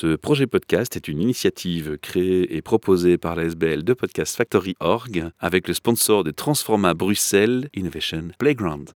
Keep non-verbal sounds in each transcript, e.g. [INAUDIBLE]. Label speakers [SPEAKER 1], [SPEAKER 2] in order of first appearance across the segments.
[SPEAKER 1] Ce projet podcast est une initiative créée et proposée par la SBL de Podcast Factory Org avec le sponsor de Transforma Bruxelles Innovation Playground.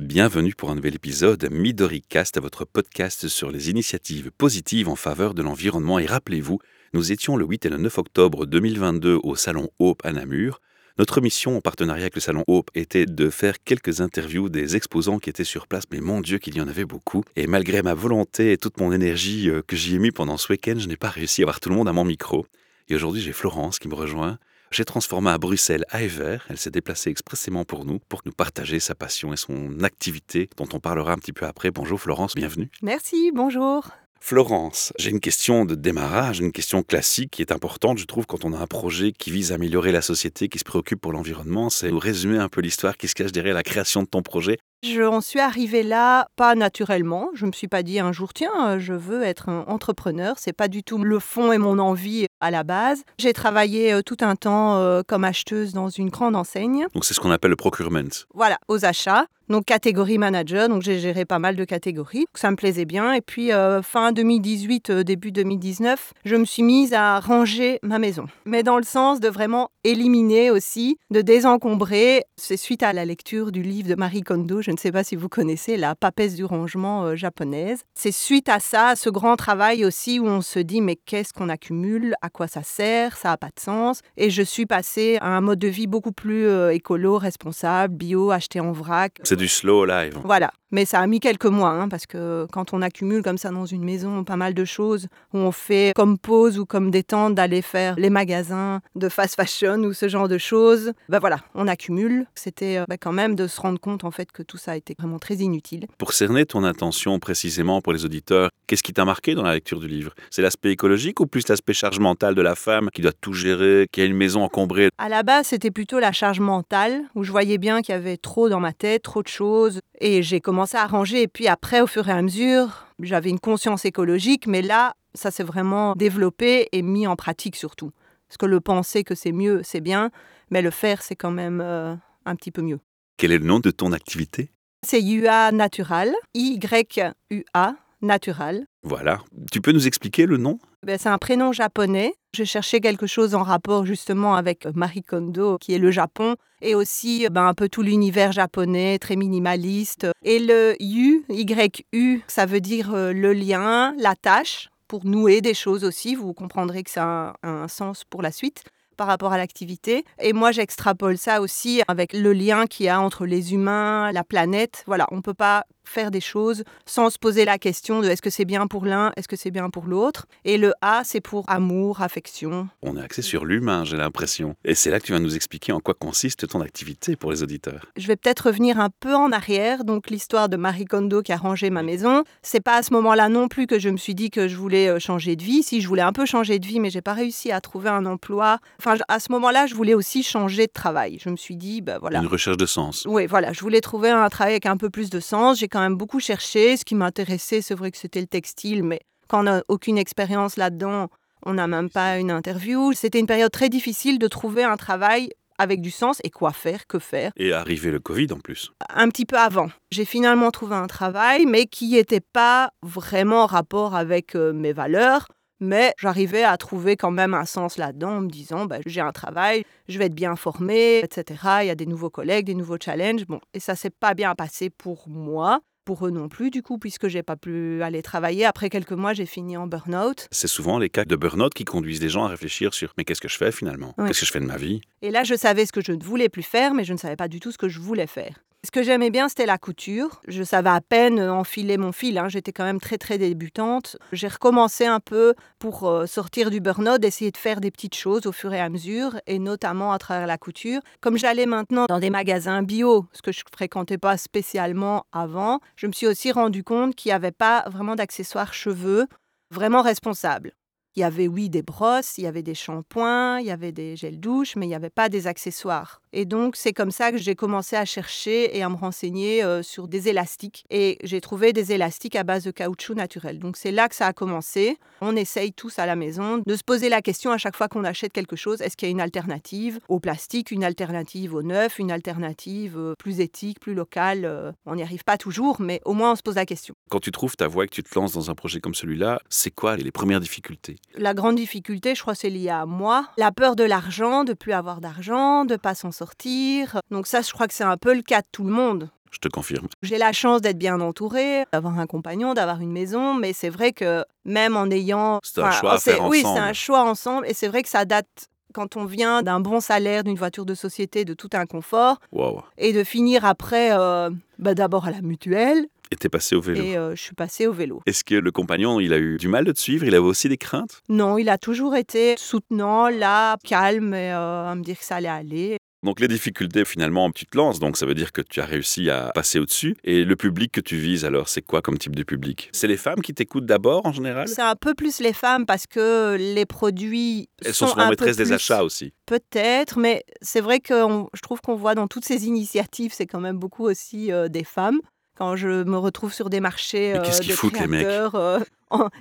[SPEAKER 1] Bienvenue pour un nouvel épisode Midori Cast, votre podcast sur les initiatives positives en faveur de l'environnement. Et rappelez-vous, nous étions le 8 et le 9 octobre 2022 au Salon Hope à Namur. Notre mission en partenariat avec le Salon Hope était de faire quelques interviews des exposants qui étaient sur place, mais mon Dieu qu'il y en avait beaucoup. Et malgré ma volonté et toute mon énergie euh, que j'y ai mis pendant ce week-end, je n'ai pas réussi à avoir tout le monde à mon micro. Et aujourd'hui, j'ai Florence qui me rejoint. J'ai transformé à Bruxelles à. Elle s'est déplacée expressément pour nous, pour nous partager sa passion et son activité, dont on parlera un petit peu après. Bonjour Florence, bienvenue.
[SPEAKER 2] Merci, bonjour.
[SPEAKER 1] Florence, j'ai une question de démarrage, une question classique qui est importante, je trouve, quand on a un projet qui vise à améliorer la société, qui se préoccupe pour l'environnement. C'est de résumer un peu l'histoire qui se cache derrière la création de ton projet.
[SPEAKER 2] Je suis arrivée là pas naturellement. Je me suis pas dit un jour tiens, je veux être un entrepreneur. C'est pas du tout le fond et mon envie à la base. J'ai travaillé euh, tout un temps euh, comme acheteuse dans une grande enseigne.
[SPEAKER 1] Donc c'est ce qu'on appelle le procurement.
[SPEAKER 2] Voilà, aux achats. Donc catégorie manager, donc j'ai géré pas mal de catégories, ça me plaisait bien. Et puis euh, fin 2018, début 2019, je me suis mise à ranger ma maison. Mais dans le sens de vraiment éliminer aussi, de désencombrer. C'est suite à la lecture du livre de Marie Kondo, je ne sais pas si vous connaissez, la papesse du rangement japonaise. C'est suite à ça, ce grand travail aussi où on se dit mais qu'est-ce qu'on accumule, à quoi ça sert, ça n'a pas de sens. Et je suis passée à un mode de vie beaucoup plus euh, écolo, responsable, bio, acheté en vrac.
[SPEAKER 1] C'est du slow life.
[SPEAKER 2] Voilà. Mais ça a mis quelques mois, hein, parce que quand on accumule comme ça dans une maison pas mal de choses, où on fait comme pause ou comme détente d'aller faire les magasins de fast fashion ou ce genre de choses, ben voilà, on accumule. C'était ben quand même de se rendre compte en fait que tout ça a été vraiment très inutile.
[SPEAKER 1] Pour cerner ton intention précisément pour les auditeurs, qu'est-ce qui t'a marqué dans la lecture du livre? C'est l'aspect écologique ou plus l'aspect charge mentale de la femme qui doit tout gérer, qui a une maison encombrée?
[SPEAKER 2] À la base, c'était plutôt la charge mentale, où je voyais bien qu'il y avait trop dans ma tête, trop de choses. Et j'ai commencé à ranger. Et puis après, au fur et à mesure, j'avais une conscience écologique, mais là, ça s'est vraiment développé et mis en pratique surtout. Parce que le penser que c'est mieux, c'est bien, mais le faire, c'est quand même euh, un petit peu mieux.
[SPEAKER 1] Quel est le nom de ton activité?
[SPEAKER 2] C'est UA Natural, Y-U-A Natural.
[SPEAKER 1] Voilà. Tu peux nous expliquer le nom?
[SPEAKER 2] Ben, C'est un prénom japonais. Je cherchais quelque chose en rapport justement avec Marie Kondo, qui est le Japon, et aussi ben, un peu tout l'univers japonais, très minimaliste. Et le U, Y-U, ça veut dire euh, le lien, la tâche, pour nouer des choses aussi. Vous comprendrez que ça a un sens pour la suite par rapport à l'activité. Et moi, j'extrapole ça aussi avec le lien qu'il y a entre les humains, la planète. Voilà, on ne peut pas faire des choses sans se poser la question de est-ce que c'est bien pour l'un, est-ce que c'est bien pour l'autre. Et le A, c'est pour amour, affection.
[SPEAKER 1] On est axé sur l'humain, j'ai l'impression. Et c'est là que tu vas nous expliquer en quoi consiste ton activité pour les auditeurs.
[SPEAKER 2] Je vais peut-être revenir un peu en arrière. Donc l'histoire de Marie Kondo qui a rangé ma maison, c'est pas à ce moment-là non plus que je me suis dit que je voulais euh, changer de vie. Si je voulais un peu changer de vie, mais j'ai pas réussi à trouver un emploi. Enfin, à ce moment-là, je voulais aussi changer de travail. Je me suis dit, ben voilà.
[SPEAKER 1] Une recherche de sens.
[SPEAKER 2] Oui, voilà. Je voulais trouver un travail avec un peu plus de sens. J'ai quand même beaucoup cherché. Ce qui m'intéressait, c'est vrai que c'était le textile, mais quand on n'a aucune expérience là-dedans, on n'a même pas une interview. C'était une période très difficile de trouver un travail avec du sens et quoi faire, que faire.
[SPEAKER 1] Et arrivé le Covid en plus.
[SPEAKER 2] Un petit peu avant. J'ai finalement trouvé un travail, mais qui n'était pas vraiment en rapport avec euh, mes valeurs. Mais j'arrivais à trouver quand même un sens là-dedans en me disant bah, j'ai un travail, je vais être bien formé, etc. Il y a des nouveaux collègues, des nouveaux challenges. Bon, et ça s'est pas bien passé pour moi pour eux non plus, du coup, puisque j'ai pas pu aller travailler. Après quelques mois, j'ai fini en burn-out.
[SPEAKER 1] C'est souvent les cas de burn-out qui conduisent les gens à réfléchir sur mais qu'est-ce que je fais finalement? Qu'est-ce que je fais de ma vie?
[SPEAKER 2] Et là, je savais ce que je ne voulais plus faire, mais je ne savais pas du tout ce que je voulais faire. Ce que j'aimais bien, c'était la couture. Je savais à peine enfiler mon fil. Hein. J'étais quand même très, très débutante. J'ai recommencé un peu pour euh, sortir du burn-out, essayer de faire des petites choses au fur et à mesure, et notamment à travers la couture. Comme j'allais maintenant dans des magasins bio, ce que je fréquentais pas spécialement avant, je me suis aussi rendu compte qu'il n'y avait pas vraiment d'accessoires cheveux vraiment responsables. Il y avait, oui, des brosses, il y avait des shampoings, il y avait des gels douche, mais il n'y avait pas des accessoires. Et donc, c'est comme ça que j'ai commencé à chercher et à me renseigner euh, sur des élastiques. Et j'ai trouvé des élastiques à base de caoutchouc naturel. Donc, c'est là que ça a commencé. On essaye tous à la maison de se poser la question à chaque fois qu'on achète quelque chose est-ce qu'il y a une alternative au plastique, une alternative au neuf, une alternative euh, plus éthique, plus locale euh, On n'y arrive pas toujours, mais au moins on se pose la question.
[SPEAKER 1] Quand tu trouves ta voie et que tu te lances dans un projet comme celui-là, c'est quoi les premières difficultés?
[SPEAKER 2] La grande difficulté, je crois, c'est lié à moi. La peur de l'argent, de plus avoir d'argent, de pas s'en sortir donc ça, je crois que c'est un peu le cas de tout le monde.
[SPEAKER 1] Je te confirme.
[SPEAKER 2] J'ai la chance d'être bien entourée, d'avoir un compagnon, d'avoir une maison, mais c'est vrai que même en ayant...
[SPEAKER 1] C'est un choix à faire
[SPEAKER 2] Oui, c'est un choix ensemble, et c'est vrai que ça date quand on vient d'un bon salaire, d'une voiture de société, de tout un confort,
[SPEAKER 1] Wow.
[SPEAKER 2] et de finir après, euh, bah, d'abord à la mutuelle,
[SPEAKER 1] Et t'es passé au vélo.
[SPEAKER 2] et euh, je suis passée au vélo.
[SPEAKER 1] Est-ce que le compagnon, il a eu du mal de te suivre? Il avait aussi des craintes?
[SPEAKER 2] Non, il a toujours été soutenant, là, calme, et euh, à me dire que ça allait aller.
[SPEAKER 1] Donc les difficultés, finalement, tu te lances, donc ça veut dire que tu as réussi à passer au-dessus. Et le public que tu vises, alors, c'est quoi comme type de public? C'est les femmes qui t'écoutent d'abord, en général?
[SPEAKER 2] C'est un peu plus les femmes parce que les produits
[SPEAKER 1] Elles sont
[SPEAKER 2] sont
[SPEAKER 1] souvent
[SPEAKER 2] un peu
[SPEAKER 1] maîtresses des achats aussi.
[SPEAKER 2] Peut-être, mais c'est vrai que on- je trouve qu'on voit dans toutes ces initiatives, c'est quand même beaucoup aussi euh, des femmes. Quand je me retrouve sur des marchés euh,
[SPEAKER 1] qu'ils
[SPEAKER 2] de
[SPEAKER 1] foutent, les mecs
[SPEAKER 2] créateurs, euh,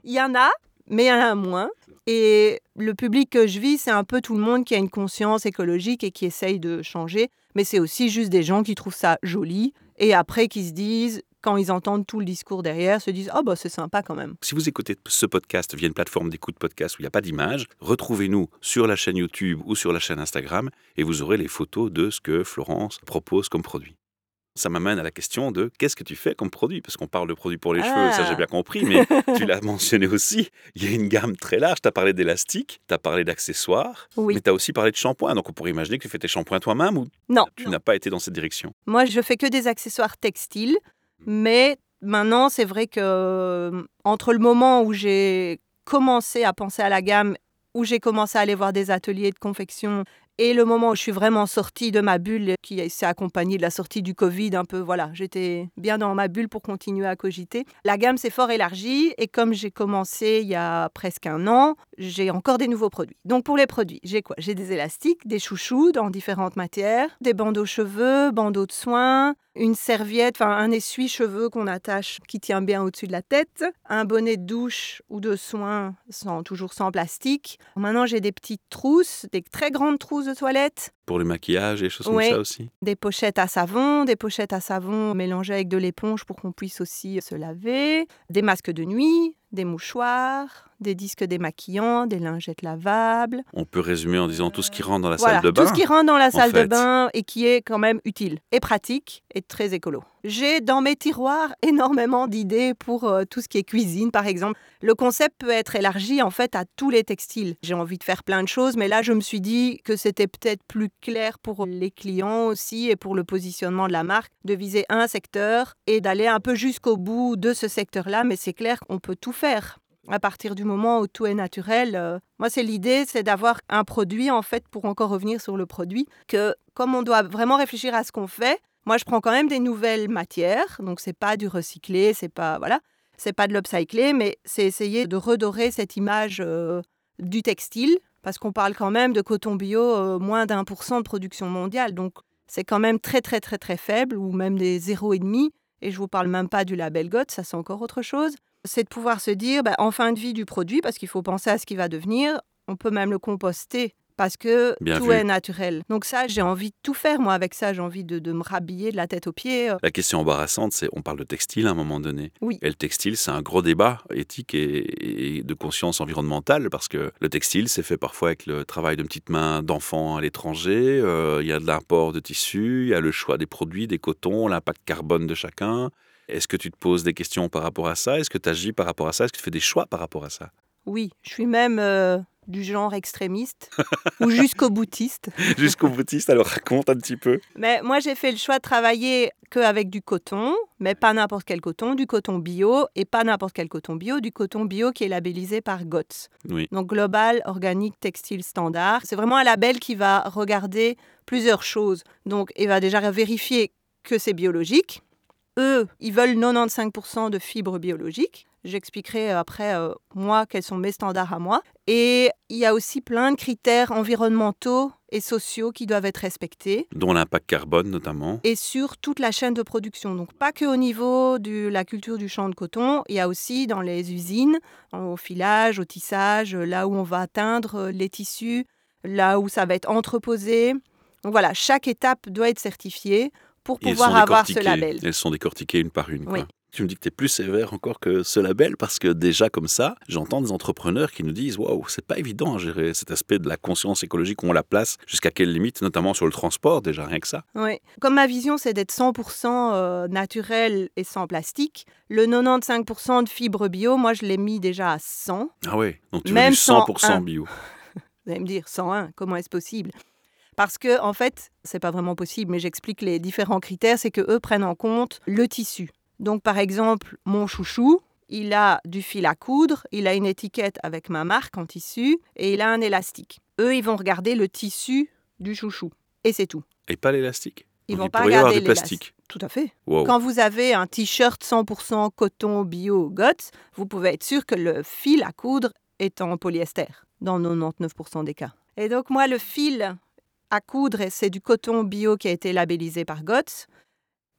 [SPEAKER 2] il y en a, mais il y en a moins. Et le public que je vis, c'est un peu tout le monde qui a une conscience écologique et qui essaye de changer. Mais c'est aussi juste des gens qui trouvent ça joli et après qui se disent, quand ils entendent tout le discours derrière, se disent Oh, bah c'est sympa quand même.
[SPEAKER 1] Si vous écoutez ce podcast via une plateforme d'écoute podcast où il n'y a pas d'image, retrouvez-nous sur la chaîne YouTube ou sur la chaîne Instagram et vous aurez les photos de ce que Florence propose comme produit. Ça m'amène à la question de qu'est-ce que tu fais comme produit? Parce qu'on parle de produits pour les cheveux, ça
[SPEAKER 2] Ah.
[SPEAKER 1] j'ai bien compris, mais [LAUGHS] tu l'as mentionné aussi. Il y a une gamme très large. Tu as parlé d'élastique, tu as parlé d'accessoires,
[SPEAKER 2] Oui.
[SPEAKER 1] mais tu as aussi parlé de shampoing. Donc on pourrait imaginer que tu fais tes shampoings toi-même ou
[SPEAKER 2] Non.
[SPEAKER 1] tu n'as pas été dans cette direction?
[SPEAKER 2] Moi, je fais que des accessoires textiles, mais maintenant, c'est vrai que entre le moment où j'ai commencé à penser à la gamme, où j'ai commencé à aller voir des ateliers de confection, et le moment où je suis vraiment sortie de ma bulle, qui s'est accompagnée de la sortie du Covid, un peu, voilà, j'étais bien dans ma bulle pour continuer à cogiter. La gamme s'est fort élargie, et comme j'ai commencé il y a presque un an, j'ai encore des nouveaux produits. Donc pour les produits, j'ai quoi? J'ai des élastiques, des chouchous dans différentes matières, des bandeaux cheveux, bandeaux de soins, une serviette, enfin un essuie-cheveux qu'on attache qui tient bien au-dessus de la tête, un bonnet de douche ou de soins toujours sans plastique. Maintenant j'ai des petites trousses, des très grandes trousses de toilette,
[SPEAKER 1] Pour le maquillage et des choses comme ça aussi.
[SPEAKER 2] des pochettes à savon, des pochettes à savon mélangées avec de l'éponge pour qu'on puisse aussi se laver, des masques de nuit, des mouchoirs, des disques démaquillants, des lingettes lavables.
[SPEAKER 1] On peut résumer en disant tout ce qui rentre dans la
[SPEAKER 2] Voilà,
[SPEAKER 1] salle de bain.
[SPEAKER 2] tout ce qui rentre dans la salle
[SPEAKER 1] fait.
[SPEAKER 2] de bain et qui est quand même utile et pratique et très écolo. J'ai dans mes tiroirs [LAUGHS] énormément d'idées pour euh, tout ce qui est cuisine, par exemple. Le concept peut être élargi en fait à tous les textiles. J'ai envie de faire plein de choses, mais là je me suis dit que c'était peut-être plus clair pour les clients aussi et pour le positionnement de la marque de viser un secteur et d'aller un peu jusqu'au bout de ce secteur-là. Mais c'est clair qu'on peut tout faire à partir du moment où tout est naturel. euh, moi, c'est l'idée, c'est d'avoir un produit, en fait, pour encore revenir sur le produit, que comme on doit vraiment réfléchir à ce qu'on fait, moi, je prends quand même des nouvelles matières, donc c'est pas du recyclé, c'est pas voilà, c'est pas de l'upcyclé, mais c'est essayer de redorer cette image euh, du textile, parce qu'on parle quand même de coton bio euh, moins d'un pour cent de production mondiale, donc c'est quand même très très très très faible, ou même des zéro et demi. Et je vous parle même pas du label GOT, ça c'est encore autre chose c'est de pouvoir se dire, bah, en fin de vie du produit, parce qu'il faut penser à ce qui va devenir, on peut même le composter parce que
[SPEAKER 1] Bien
[SPEAKER 2] tout
[SPEAKER 1] vu.
[SPEAKER 2] est naturel. Donc ça, j'ai envie de tout faire, moi, avec ça. J'ai envie de, de me rhabiller de la tête aux pieds. euh.
[SPEAKER 1] La question embarrassante, c'est on parle de textile à un moment donné.
[SPEAKER 2] Oui.
[SPEAKER 1] Et le textile, c'est un gros débat éthique et, et de conscience environnementale parce que le textile, c'est fait parfois avec le travail de petites mains d'enfants à l'étranger. euh, Il y a de l'import de tissus, il y a le choix des produits, des cotons, l'impact carbone de chacun. Est-ce que tu te poses des questions par rapport à ça? Est-ce que tu agis par rapport à ça? Est-ce que tu fais des choix par rapport à ça?
[SPEAKER 2] Oui, je suis même euh, du genre extrémiste [LAUGHS] ou jusqu'au boutiste. [LAUGHS]
[SPEAKER 1] Jusqu'au boutiste, alors raconte un petit peu.
[SPEAKER 2] Mais moi, j'ai fait le choix de travailler qu'avec du coton, mais pas n'importe quel coton, du coton bio, et pas n'importe quel coton bio, du coton bio qui est labellisé par GOTS.
[SPEAKER 1] Oui.
[SPEAKER 2] Donc Global Organic Textile Standard. C'est vraiment un label qui va regarder plusieurs choses. Donc, il va déjà vérifier que c'est biologique, eux, ils veulent 95% de fibres biologiques. J'expliquerai après, euh, moi, quels sont mes standards à moi. Et il y a aussi plein de critères environnementaux et sociaux qui doivent être respectés.
[SPEAKER 1] Dont l'impact carbone notamment.
[SPEAKER 2] Et sur toute la chaîne de production. Donc pas que au niveau de la culture du champ de coton, il y a aussi dans les usines, au filage, au tissage, là où on va atteindre les tissus, là où ça va être entreposé. Donc voilà, chaque étape doit être certifiée pour pouvoir avoir ce label.
[SPEAKER 1] Elles sont décortiquées une par une.
[SPEAKER 2] Oui.
[SPEAKER 1] Tu me dis que tu es plus sévère encore que ce label parce que déjà comme ça, j'entends des entrepreneurs qui nous disent waouh, c'est pas évident à gérer cet aspect de la conscience écologique, on la place, jusqu'à quelle limite, notamment sur le transport, déjà rien que ça.
[SPEAKER 2] Oui, comme ma vision c'est d'être 100% euh, naturel et sans plastique, le 95% de fibres bio, moi je l'ai mis déjà à 100.
[SPEAKER 1] Ah oui, donc tu
[SPEAKER 2] Même
[SPEAKER 1] veux du 100% bio. [LAUGHS]
[SPEAKER 2] Vous allez me dire 101, comment est-ce possible? Parce que en fait, c'est pas vraiment possible, mais j'explique les différents critères, c'est que eux prennent en compte le tissu. Donc par exemple, mon chouchou, il a du fil à coudre, il a une étiquette avec ma marque en tissu et il a un élastique. Eux, ils vont regarder le tissu du chouchou et c'est tout.
[SPEAKER 1] Et pas l'élastique
[SPEAKER 2] Ils
[SPEAKER 1] Donc,
[SPEAKER 2] vont
[SPEAKER 1] il
[SPEAKER 2] pas regarder
[SPEAKER 1] du plastique.
[SPEAKER 2] Tout à fait.
[SPEAKER 1] Wow.
[SPEAKER 2] Quand vous avez un t-shirt 100% coton bio GOTS, vous pouvez être sûr que le fil à coudre est en polyester dans 99% des cas. Et donc moi, le fil à coudre, c'est du coton bio qui a été labellisé par GOTS.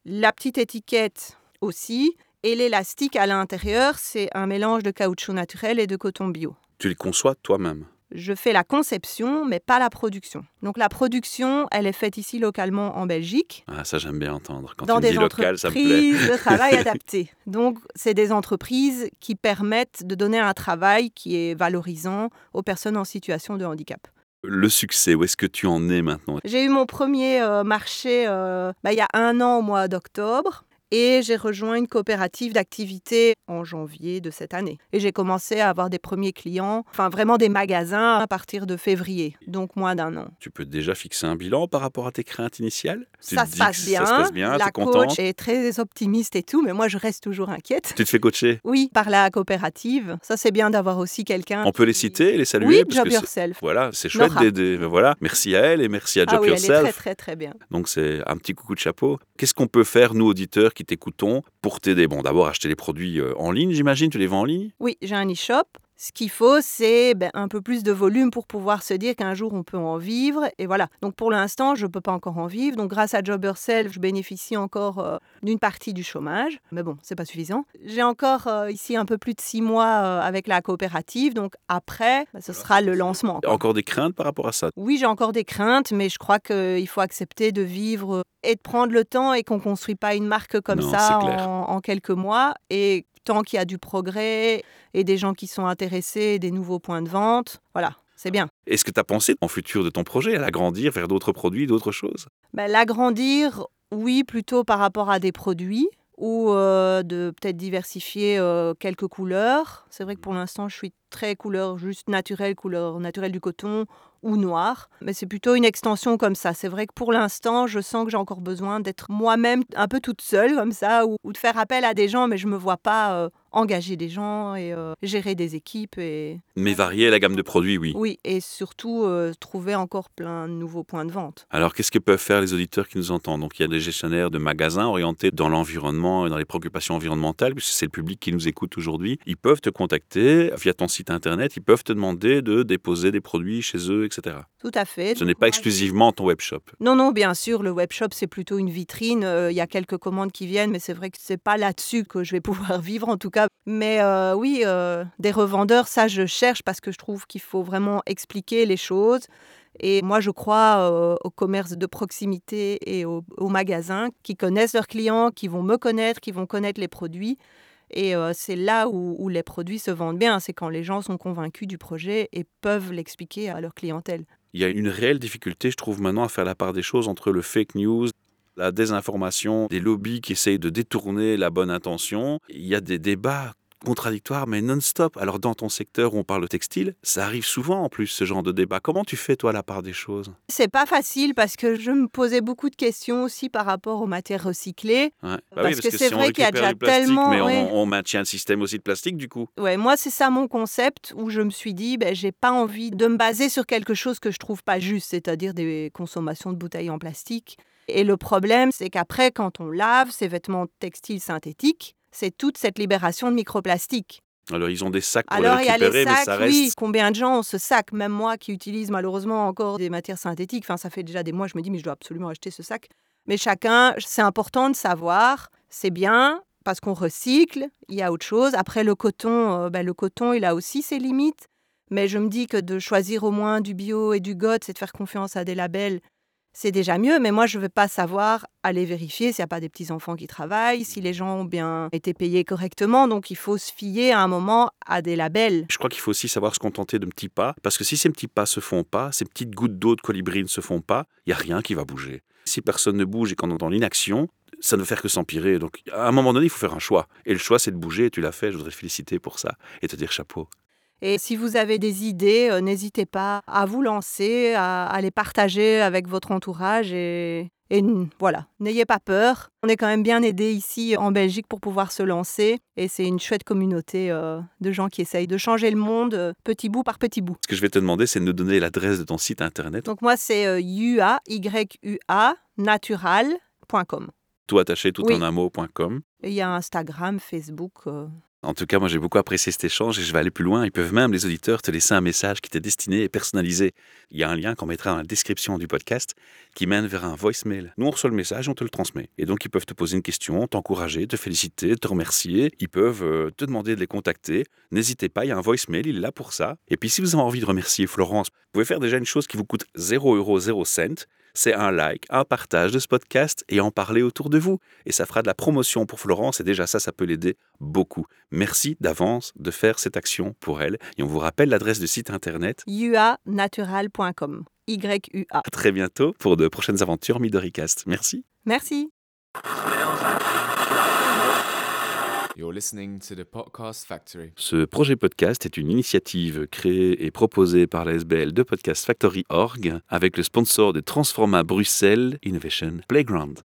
[SPEAKER 2] La petite étiquette aussi. Et l'élastique à l'intérieur, c'est un mélange de caoutchouc naturel et de coton bio.
[SPEAKER 1] Tu les conçois toi-même?
[SPEAKER 2] Je fais la conception, mais pas la production. Donc la production, elle est faite ici localement en Belgique,
[SPEAKER 1] Ah, ça j'aime bien entendre. Quand
[SPEAKER 2] dans
[SPEAKER 1] tu me
[SPEAKER 2] des
[SPEAKER 1] dis local, ça me plaît.
[SPEAKER 2] entreprises de travail [LAUGHS] adapté. Donc c'est des entreprises qui permettent de donner un travail qui est valorisant aux personnes en situation de handicap.
[SPEAKER 1] Le succès, où est-ce que tu en es maintenant?
[SPEAKER 2] J'ai eu mon premier euh, marché euh, bah, il y a un an au mois d'octobre. Et j'ai rejoint une coopérative d'activité en janvier de cette année. Et j'ai commencé à avoir des premiers clients, enfin vraiment des magasins à partir de février, donc moins d'un an.
[SPEAKER 1] Tu peux déjà fixer un bilan par rapport à tes craintes initiales?
[SPEAKER 2] Ça se passe bien.
[SPEAKER 1] Ça se passe bien,
[SPEAKER 2] La coach est très optimiste et tout, mais moi je reste toujours inquiète.
[SPEAKER 1] Tu te fais coacher?
[SPEAKER 2] Oui, par la coopérative. Ça c'est bien d'avoir aussi quelqu'un.
[SPEAKER 1] On peut les citer, les saluer
[SPEAKER 2] Oui,
[SPEAKER 1] parce
[SPEAKER 2] Job
[SPEAKER 1] que
[SPEAKER 2] Yourself.
[SPEAKER 1] Voilà, c'est chouette. Ben Voilà, merci à elle et merci à Job
[SPEAKER 2] Ah oui, elle est
[SPEAKER 1] Yourself.
[SPEAKER 2] très très très bien.
[SPEAKER 1] Donc c'est un petit coucou de chapeau. Qu'est-ce qu'on peut faire, nous auditeurs qui t'écoutons, pour t'aider Bon, d'abord acheter les produits euh, en ligne, j'imagine. Tu les vends en ligne?
[SPEAKER 2] Oui, j'ai un e-shop. Ce qu'il faut, c'est ben, un peu plus de volume pour pouvoir se dire qu'un jour on peut en vivre. Et voilà. Donc pour l'instant, je ne peux pas encore en vivre. Donc grâce à Job Yourself, je bénéficie encore euh, d'une partie du chômage. Mais bon, c'est pas suffisant. J'ai encore euh, ici un peu plus de six mois euh, avec la coopérative. Donc après, ben, ce sera le lancement.
[SPEAKER 1] Encore des craintes par rapport à ça?
[SPEAKER 2] Oui, j'ai encore des craintes, mais je crois qu'il faut accepter de vivre et de prendre le temps et qu'on ne construit pas une marque comme
[SPEAKER 1] Non,
[SPEAKER 2] ça en, en quelques mois. Et tant qu'il y a du progrès et des gens qui sont intéressés, des nouveaux points de vente, voilà, c'est bien.
[SPEAKER 1] Est-ce que tu as pensé en futur de ton projet à l'agrandir, vers d'autres produits, d'autres choses?
[SPEAKER 2] Ben, L'agrandir, oui, plutôt par rapport à des produits ou euh, de peut-être diversifier euh, quelques couleurs. C'est vrai que pour l'instant, je suis très couleur juste naturelle, couleur naturelle du coton ou noir. Mais c'est plutôt une extension comme ça. C'est vrai que pour l'instant, je sens que j'ai encore besoin d'être moi-même un peu toute seule comme ça ou, de faire appel à des gens, mais je me vois pas euh, engager des gens et euh, gérer des équipes et
[SPEAKER 1] Mais varier la gamme de produits, oui.
[SPEAKER 2] oui et surtout euh, trouver encore plein de nouveaux points de vente.
[SPEAKER 1] Alors, qu'est-ce que peuvent faire les auditeurs qui nous entendent? Donc, il y a des gestionnaires de magasins orientés dans l'environnement et dans les préoccupations environnementales, puisque c'est le public qui nous écoute aujourd'hui. Ils peuvent te contacter via ton site internet, ils peuvent te demander de déposer des produits chez eux, etc.
[SPEAKER 2] Tout à fait.
[SPEAKER 1] Ce n'est pas exclusivement ton webshop.
[SPEAKER 2] Non, non, bien sûr, le webshop, c'est plutôt une vitrine. Euh, Il y a quelques commandes qui viennent, mais c'est vrai que c'est pas là-dessus que je vais [LAUGHS] pouvoir vivre, en tout cas. Mais euh, oui, euh, des revendeurs, ça, je cherche parce que je trouve qu'il faut vraiment expliquer les choses. Et moi, je crois au commerce de proximité et aux, aux magasins qui connaissent leurs clients, qui vont me connaître, qui vont connaître les produits. Et euh, c'est là où, où les produits se vendent bien, c'est quand les gens sont convaincus du projet et peuvent l'expliquer à leur clientèle.
[SPEAKER 1] Il y a une réelle difficulté, je trouve, maintenant à faire la part des choses entre le fake news, la désinformation, des lobbies qui essayent de détourner la bonne intention. Il y a des débats contradictoires, mais non-stop. Alors, dans ton secteur où on parle de textile, ça arrive souvent en plus, ce genre de débat. Comment tu fais, toi, la part des choses?
[SPEAKER 2] C'est pas facile parce que je me posais beaucoup de questions aussi par rapport aux matières recyclées.
[SPEAKER 1] Ouais. Bah
[SPEAKER 2] Parce
[SPEAKER 1] oui,
[SPEAKER 2] que c'est
[SPEAKER 1] si
[SPEAKER 2] vrai qu'il y a déjà tellement,
[SPEAKER 1] Mais on-
[SPEAKER 2] ouais.
[SPEAKER 1] on, maintient le système aussi de plastique, du coup.
[SPEAKER 2] Ouais, moi c'est ça mon concept où je me suis dit ben j'ai pas envie de me baser sur quelque chose que je trouve pas juste, c'est-à-dire des consommations de bouteilles en plastique. Et le problème, c'est qu'après, quand on lave ces vêtements textiles synthétiques, c'est toute cette libération de microplastiques.
[SPEAKER 1] Alors, ils ont des sacs pour
[SPEAKER 2] Alors,
[SPEAKER 1] les
[SPEAKER 2] il y a les
[SPEAKER 1] récupérer, mais
[SPEAKER 2] sacs,
[SPEAKER 1] ça reste.
[SPEAKER 2] oui. Combien de gens ont ce sac? Même moi qui utilise malheureusement encore des matières synthétiques, enfin, ça fait déjà des mois, je me dis, mais je dois absolument acheter ce sac. Mais chacun, c'est important de savoir, c'est bien parce qu'on recycle, il y a autre chose. Après, le coton, euh, ben, le coton, il a aussi ses limites. Mais je me dis que de choisir au moins du bio et du GOT, c'est de faire confiance à des labels, c'est déjà mieux. Mais moi, je ne vais pas savoir aller vérifier s'il n'y a pas des petits-enfants qui travaillent, si les gens ont bien été payés correctement. Donc, il faut se fier à un moment à des labels.
[SPEAKER 1] Je crois qu'il faut aussi savoir se contenter de petits pas, parce que si ces petits pas se font pas, ces petites gouttes d'eau de colibri ne se font pas, il n'y a rien qui va bouger. Si personne ne bouge et qu'on est dans l'inaction, ça ne peut faire que s'empirer. Donc, à un moment donné, il faut faire un choix. Et le choix, c'est de bouger, et tu l'as fait, je voudrais te féliciter pour ça, et te dire chapeau.
[SPEAKER 2] Et si vous avez des idées, euh, n'hésitez pas à vous lancer, à, à les partager avec votre entourage et, voilà, n'ayez pas peur. On est quand même bien aidé ici en Belgique pour pouvoir se lancer et c'est une chouette communauté euh, de gens qui essayent de changer le monde euh, petit bout par petit bout.
[SPEAKER 1] Ce que je vais te demander, c'est de nous donner l'adresse de ton site internet,
[SPEAKER 2] Donc moi c'est euh, UA, Y-U-A, natural.com.
[SPEAKER 1] tout attaché, tout
[SPEAKER 2] Oui.
[SPEAKER 1] en un mot.com.
[SPEAKER 2] Il y a Instagram, Facebook. euh,
[SPEAKER 1] En tout cas, moi j'ai beaucoup apprécié cet échange et je vais aller plus loin. Ils peuvent même, les auditeurs, te laisser un message qui t'est destiné et personnalisé. Il y a un lien qu'on mettra dans la description du podcast qui mène vers un voicemail. Nous, on reçoit le message on te le transmet. Et donc, ils peuvent te poser une question, t'encourager, te féliciter, te remercier. Ils peuvent euh, te demander de les contacter. N'hésitez pas, il y a un voicemail, il est là pour ça. Et puis, si vous avez envie de remercier Florence, vous pouvez faire déjà une chose qui vous coûte 0 euros 0 cent. C'est un like, un partage de ce podcast et en parler autour de vous. Et ça fera de la promotion pour Florence et déjà ça, ça peut l'aider beaucoup. Merci d'avance de faire cette action pour elle. Et on vous rappelle l'adresse du site internet.
[SPEAKER 2] uanatural.com. Y-U-A.
[SPEAKER 1] À très bientôt pour de prochaines aventures Midoricast. Merci.
[SPEAKER 2] Merci.
[SPEAKER 3] You're listening to the Podcast Factory.
[SPEAKER 1] Ce projet podcast est une initiative créée et proposée par la SBL de Podcast Factory Org avec le sponsor de Transforma Bruxelles Innovation Playground.